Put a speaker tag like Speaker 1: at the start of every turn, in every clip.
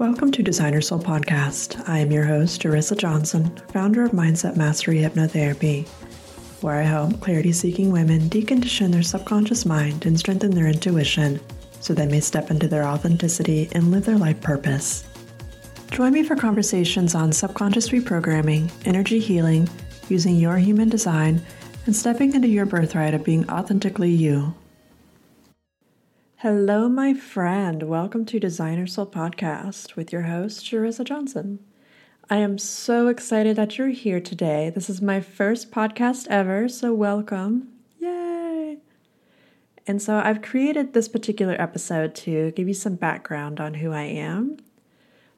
Speaker 1: Welcome to Designer Soul Podcast. I am your host, Arissa Johnson, founder of Mindset Mastery Hypnotherapy, where I help clarity seeking women decondition their subconscious mind and strengthen their intuition so they may step into their authenticity and live their life purpose. Join me for conversations on subconscious reprogramming, energy healing, using your human design, and stepping into your birthright of being authentically you. Hello, my friend. Welcome to Designer Soul Podcast with your host, Charissa Johnson. I am so excited that you're here today. This is my first podcast ever, so welcome. Yay! And so I've created this particular episode to give you some background on who I am.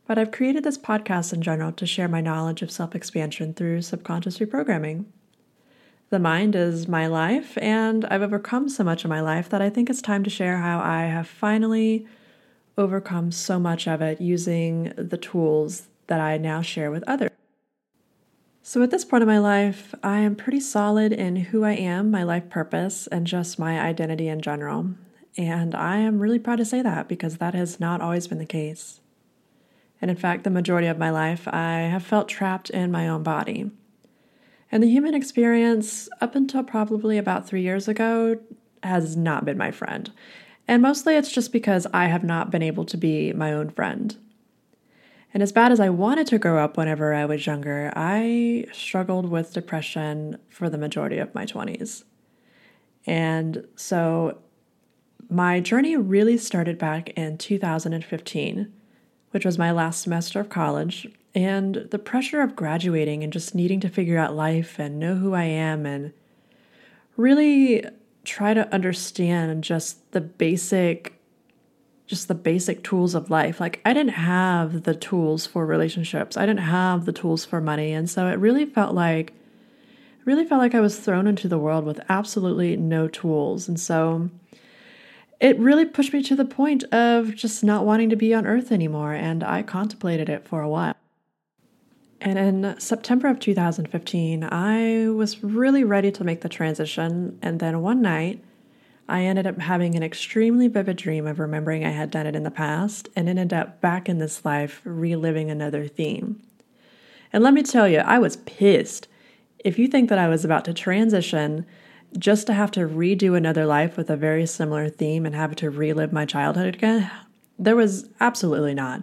Speaker 1: But I've created this podcast in general to share my knowledge of self expansion through subconscious reprogramming. The mind is my life, and I've overcome so much of my life that I think it's time to share how I have finally overcome so much of it using the tools that I now share with others. So, at this point of my life, I am pretty solid in who I am, my life purpose, and just my identity in general. And I am really proud to say that because that has not always been the case. And in fact, the majority of my life, I have felt trapped in my own body. And the human experience, up until probably about three years ago, has not been my friend. And mostly it's just because I have not been able to be my own friend. And as bad as I wanted to grow up whenever I was younger, I struggled with depression for the majority of my 20s. And so my journey really started back in 2015, which was my last semester of college. And the pressure of graduating and just needing to figure out life and know who I am and really try to understand just the basic just the basic tools of life. Like I didn't have the tools for relationships. I didn't have the tools for money. And so it really felt like really felt like I was thrown into the world with absolutely no tools. And so it really pushed me to the point of just not wanting to be on earth anymore and I contemplated it for a while. And in September of 2015, I was really ready to make the transition. And then one night, I ended up having an extremely vivid dream of remembering I had done it in the past and ended up back in this life reliving another theme. And let me tell you, I was pissed. If you think that I was about to transition just to have to redo another life with a very similar theme and have to relive my childhood again, there was absolutely not.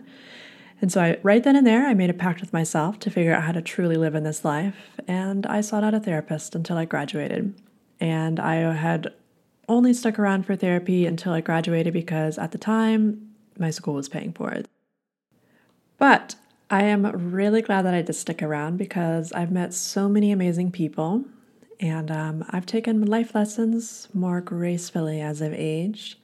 Speaker 1: And so, I, right then and there, I made a pact with myself to figure out how to truly live in this life. And I sought out a therapist until I graduated. And I had only stuck around for therapy until I graduated because at the time, my school was paying for it. But I am really glad that I did stick around because I've met so many amazing people and um, I've taken life lessons more gracefully as I've aged.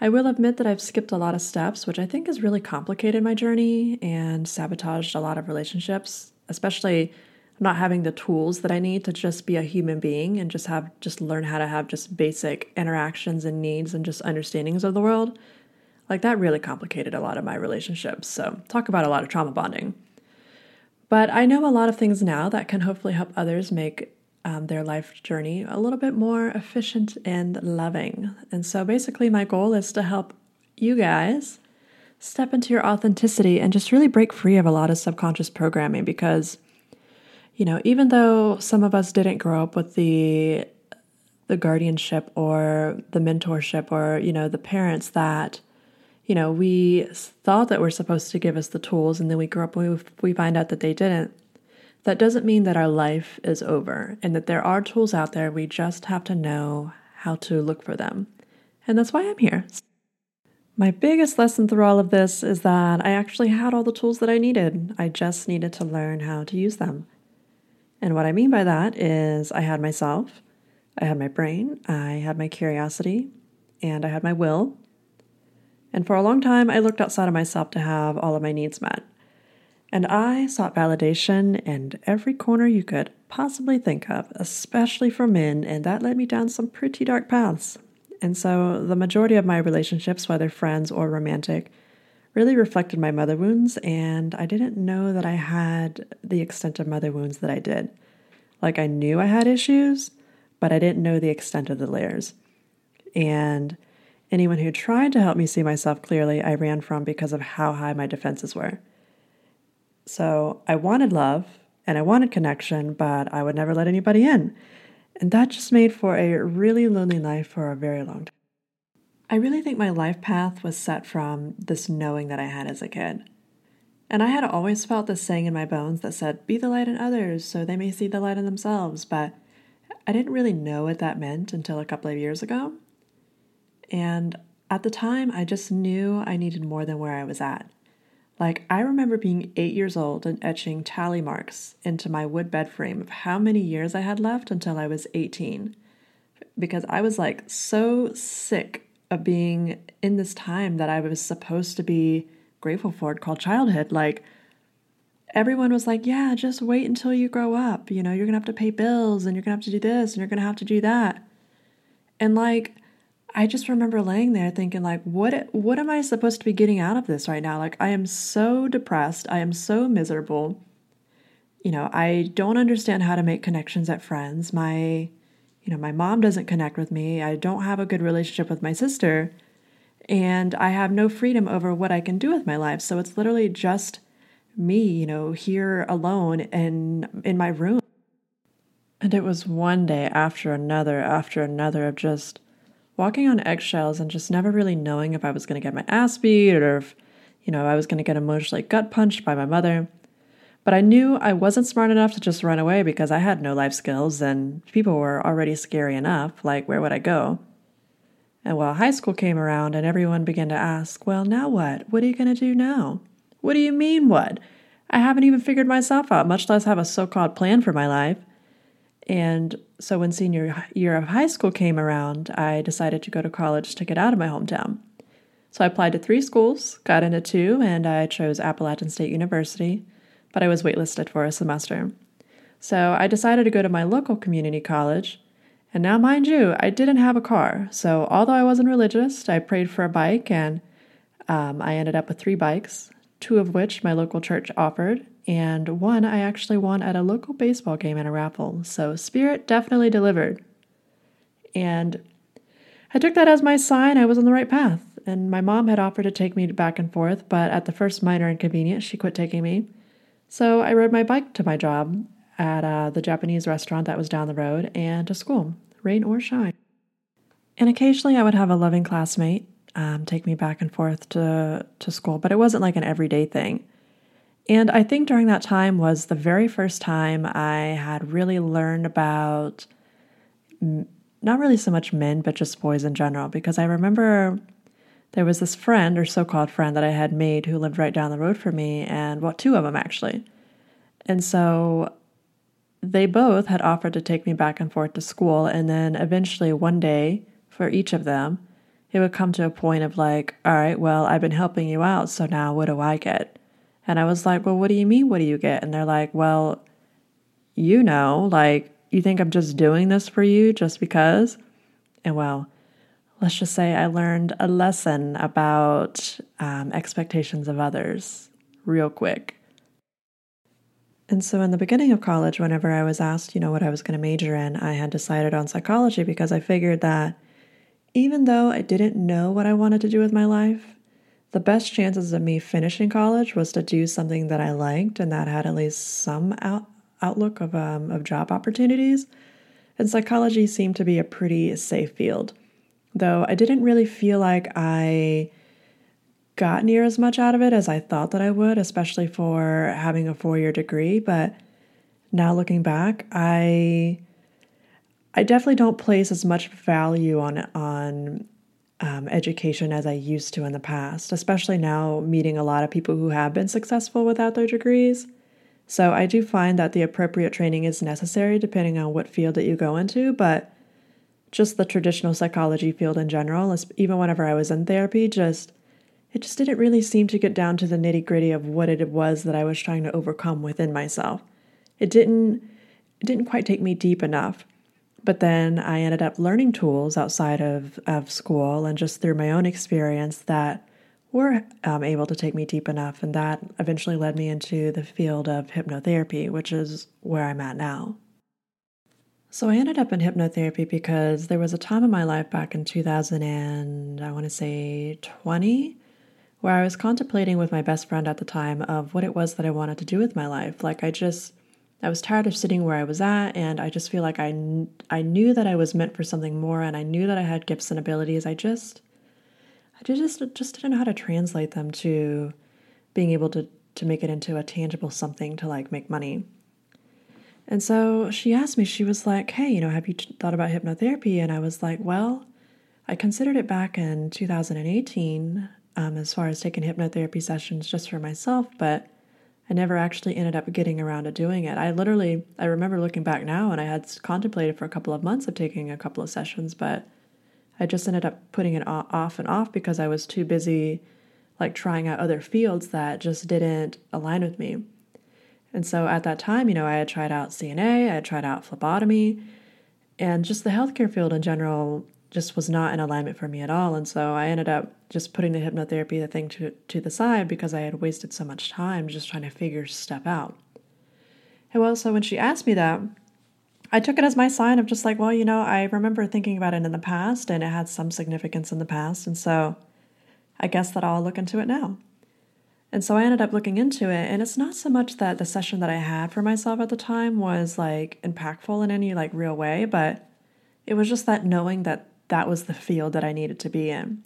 Speaker 1: I will admit that I've skipped a lot of steps, which I think has really complicated my journey and sabotaged a lot of relationships, especially not having the tools that I need to just be a human being and just have just learn how to have just basic interactions and needs and just understandings of the world. Like that really complicated a lot of my relationships. So, talk about a lot of trauma bonding. But I know a lot of things now that can hopefully help others make um, their life journey a little bit more efficient and loving. And so basically, my goal is to help you guys step into your authenticity and just really break free of a lot of subconscious programming because you know even though some of us didn't grow up with the the guardianship or the mentorship or you know the parents that you know we thought that were supposed to give us the tools and then we grew up and we, we find out that they didn't that doesn't mean that our life is over and that there are tools out there. We just have to know how to look for them. And that's why I'm here. My biggest lesson through all of this is that I actually had all the tools that I needed. I just needed to learn how to use them. And what I mean by that is I had myself, I had my brain, I had my curiosity, and I had my will. And for a long time, I looked outside of myself to have all of my needs met. And I sought validation in every corner you could possibly think of, especially for men, and that led me down some pretty dark paths. And so the majority of my relationships, whether friends or romantic, really reflected my mother wounds, and I didn't know that I had the extent of mother wounds that I did. Like I knew I had issues, but I didn't know the extent of the layers. And Anyone who tried to help me see myself clearly, I ran from because of how high my defenses were. So I wanted love and I wanted connection, but I would never let anybody in. And that just made for a really lonely life for a very long time. I really think my life path was set from this knowing that I had as a kid. And I had always felt this saying in my bones that said, Be the light in others so they may see the light in themselves. But I didn't really know what that meant until a couple of years ago. And at the time, I just knew I needed more than where I was at. Like, I remember being eight years old and etching tally marks into my wood bed frame of how many years I had left until I was 18. Because I was like so sick of being in this time that I was supposed to be grateful for called childhood. Like, everyone was like, yeah, just wait until you grow up. You know, you're gonna have to pay bills and you're gonna have to do this and you're gonna have to do that. And like, I just remember laying there thinking like what what am I supposed to be getting out of this right now? Like I am so depressed, I am so miserable. You know, I don't understand how to make connections at friends. My you know, my mom doesn't connect with me. I don't have a good relationship with my sister, and I have no freedom over what I can do with my life. So it's literally just me, you know, here alone in in my room. And it was one day after another after another of just walking on eggshells and just never really knowing if I was going to get my ass beat or if, you know, I was going to get emotionally gut punched by my mother. But I knew I wasn't smart enough to just run away because I had no life skills and people were already scary enough. Like, where would I go? And while high school came around and everyone began to ask, well, now what? What are you going to do now? What do you mean, what? I haven't even figured myself out, much less have a so called plan for my life. And so when senior year of high school came around, I decided to go to college to get out of my hometown. So I applied to three schools, got into two, and I chose Appalachian State University, but I was waitlisted for a semester. So I decided to go to my local community college. And now, mind you, I didn't have a car. So although I wasn't religious, I prayed for a bike, and um, I ended up with three bikes, two of which my local church offered, and one I actually won at a local baseball game in a raffle. So Spirit definitely delivered. And I took that as my sign I was on the right path. And my mom had offered to take me back and forth, but at the first minor inconvenience, she quit taking me. So I rode my bike to my job at uh, the Japanese restaurant that was down the road and to school, rain or shine. And occasionally I would have a loving classmate um, take me back and forth to, to school, but it wasn't like an everyday thing. And I think during that time was the very first time I had really learned about not really so much men, but just boys in general. Because I remember there was this friend or so called friend that I had made who lived right down the road from me, and well, two of them actually. And so they both had offered to take me back and forth to school. And then eventually, one day, for each of them, it would come to a point of like, all right, well, I've been helping you out, so now what do I get? And I was like, well, what do you mean? What do you get? And they're like, well, you know, like, you think I'm just doing this for you just because? And well, let's just say I learned a lesson about um, expectations of others real quick. And so, in the beginning of college, whenever I was asked, you know, what I was going to major in, I had decided on psychology because I figured that even though I didn't know what I wanted to do with my life, the best chances of me finishing college was to do something that I liked and that had at least some out, outlook of, um, of job opportunities. And psychology seemed to be a pretty safe field, though I didn't really feel like I got near as much out of it as I thought that I would, especially for having a four year degree. But now looking back, I I definitely don't place as much value on on um, education as I used to in the past, especially now meeting a lot of people who have been successful without their degrees. So I do find that the appropriate training is necessary depending on what field that you go into, but just the traditional psychology field in general, even whenever I was in therapy, just it just didn't really seem to get down to the nitty gritty of what it was that I was trying to overcome within myself. It didn't it didn't quite take me deep enough. But then I ended up learning tools outside of, of school and just through my own experience that were um, able to take me deep enough. And that eventually led me into the field of hypnotherapy, which is where I'm at now. So I ended up in hypnotherapy because there was a time in my life back in 2000 and I want to say 20 where I was contemplating with my best friend at the time of what it was that I wanted to do with my life. Like I just I was tired of sitting where I was at and I just feel like I I knew that I was meant for something more and I knew that I had gifts and abilities. I just I just just didn't know how to translate them to being able to to make it into a tangible something to like make money. And so she asked me, she was like, Hey, you know, have you thought about hypnotherapy? And I was like, Well, I considered it back in 2018 um, as far as taking hypnotherapy sessions just for myself, but I never actually ended up getting around to doing it. I literally, I remember looking back now and I had contemplated for a couple of months of taking a couple of sessions, but I just ended up putting it off and off because I was too busy like trying out other fields that just didn't align with me. And so at that time, you know, I had tried out CNA, I had tried out phlebotomy, and just the healthcare field in general just was not in alignment for me at all. And so I ended up just putting the hypnotherapy the thing to, to the side because I had wasted so much time just trying to figure stuff out. And well, so when she asked me that, I took it as my sign of just like, well, you know, I remember thinking about it in the past and it had some significance in the past. And so I guess that I'll look into it now. And so I ended up looking into it, and it's not so much that the session that I had for myself at the time was like impactful in any like real way, but it was just that knowing that that was the field that I needed to be in.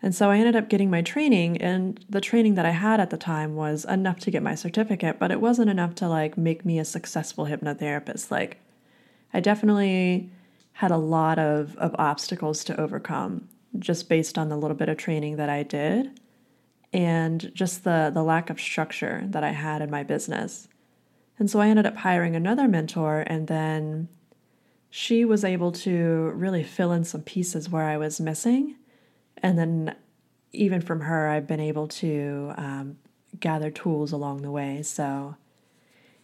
Speaker 1: And so I ended up getting my training, and the training that I had at the time was enough to get my certificate, but it wasn't enough to like make me a successful hypnotherapist. Like, I definitely had a lot of, of obstacles to overcome just based on the little bit of training that I did and just the, the lack of structure that I had in my business. And so I ended up hiring another mentor, and then she was able to really fill in some pieces where I was missing. And then, even from her, I've been able to um, gather tools along the way. So,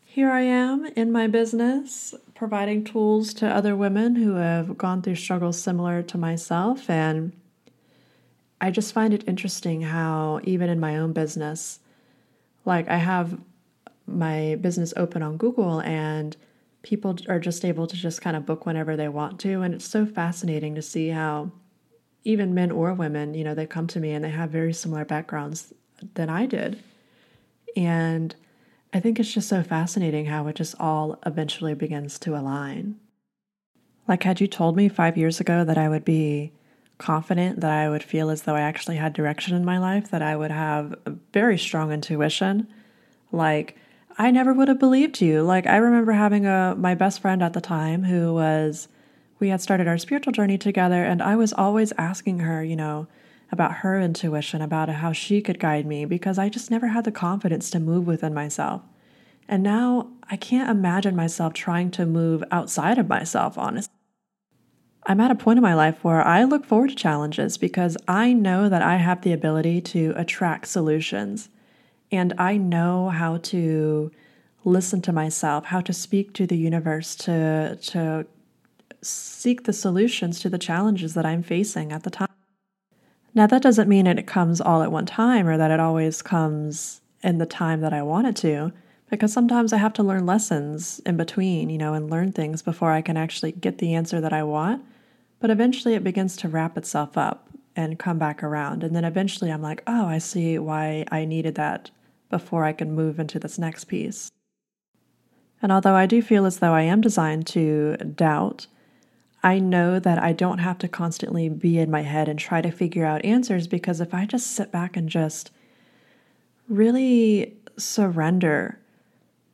Speaker 1: here I am in my business, providing tools to other women who have gone through struggles similar to myself. And I just find it interesting how, even in my own business, like I have my business open on Google and people are just able to just kind of book whenever they want to. And it's so fascinating to see how even men or women, you know, they come to me and they have very similar backgrounds than I did. And I think it's just so fascinating how it just all eventually begins to align. Like, had you told me five years ago that I would be confident, that I would feel as though I actually had direction in my life, that I would have a very strong intuition. Like, I never would have believed you. Like, I remember having a my best friend at the time who was we had started our spiritual journey together and I was always asking her, you know, about her intuition, about how she could guide me because I just never had the confidence to move within myself. And now I can't imagine myself trying to move outside of myself, honestly. I'm at a point in my life where I look forward to challenges because I know that I have the ability to attract solutions. And I know how to listen to myself, how to speak to the universe, to, to seek the solutions to the challenges that I'm facing at the time. Now, that doesn't mean it comes all at one time or that it always comes in the time that I want it to, because sometimes I have to learn lessons in between, you know, and learn things before I can actually get the answer that I want but eventually it begins to wrap itself up and come back around. And then eventually I'm like, oh, I see why I needed that before I can move into this next piece. And although I do feel as though I am designed to doubt, I know that I don't have to constantly be in my head and try to figure out answers because if I just sit back and just really surrender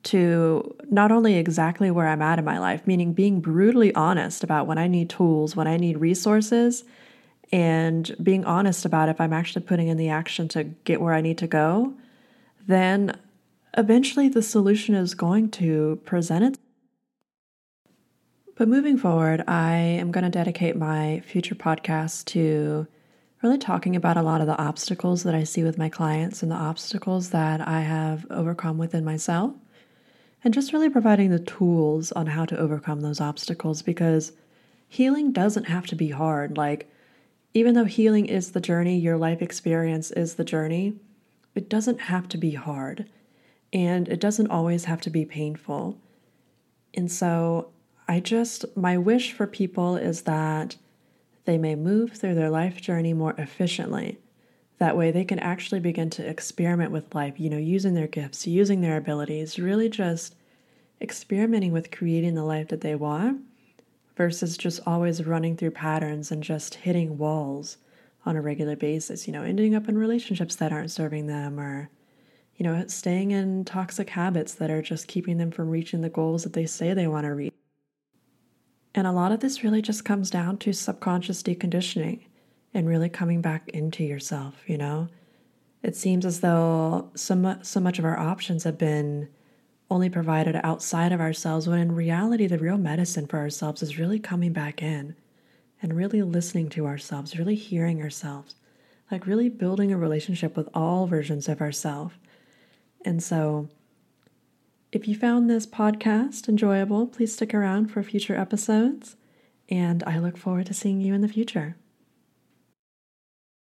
Speaker 1: to not only exactly where I'm at in my life, meaning being brutally honest about when I need tools, when I need resources, and being honest about if I'm actually putting in the action to get where I need to go, then eventually the solution is going to present itself. But moving forward, I am going to dedicate my future podcast to really talking about a lot of the obstacles that I see with my clients and the obstacles that I have overcome within myself and just really providing the tools on how to overcome those obstacles because healing doesn't have to be hard. Like, even though healing is the journey, your life experience is the journey, it doesn't have to be hard and it doesn't always have to be painful. And so I just, my wish for people is that they may move through their life journey more efficiently. That way, they can actually begin to experiment with life, you know, using their gifts, using their abilities, really just experimenting with creating the life that they want versus just always running through patterns and just hitting walls on a regular basis, you know, ending up in relationships that aren't serving them or, you know, staying in toxic habits that are just keeping them from reaching the goals that they say they want to reach. And a lot of this really just comes down to subconscious deconditioning and really coming back into yourself, you know? It seems as though so, mu- so much of our options have been only provided outside of ourselves, when in reality, the real medicine for ourselves is really coming back in and really listening to ourselves, really hearing ourselves, like really building a relationship with all versions of ourselves. And so, if you found this podcast enjoyable, please stick around for future episodes, and I look forward to seeing you in the future.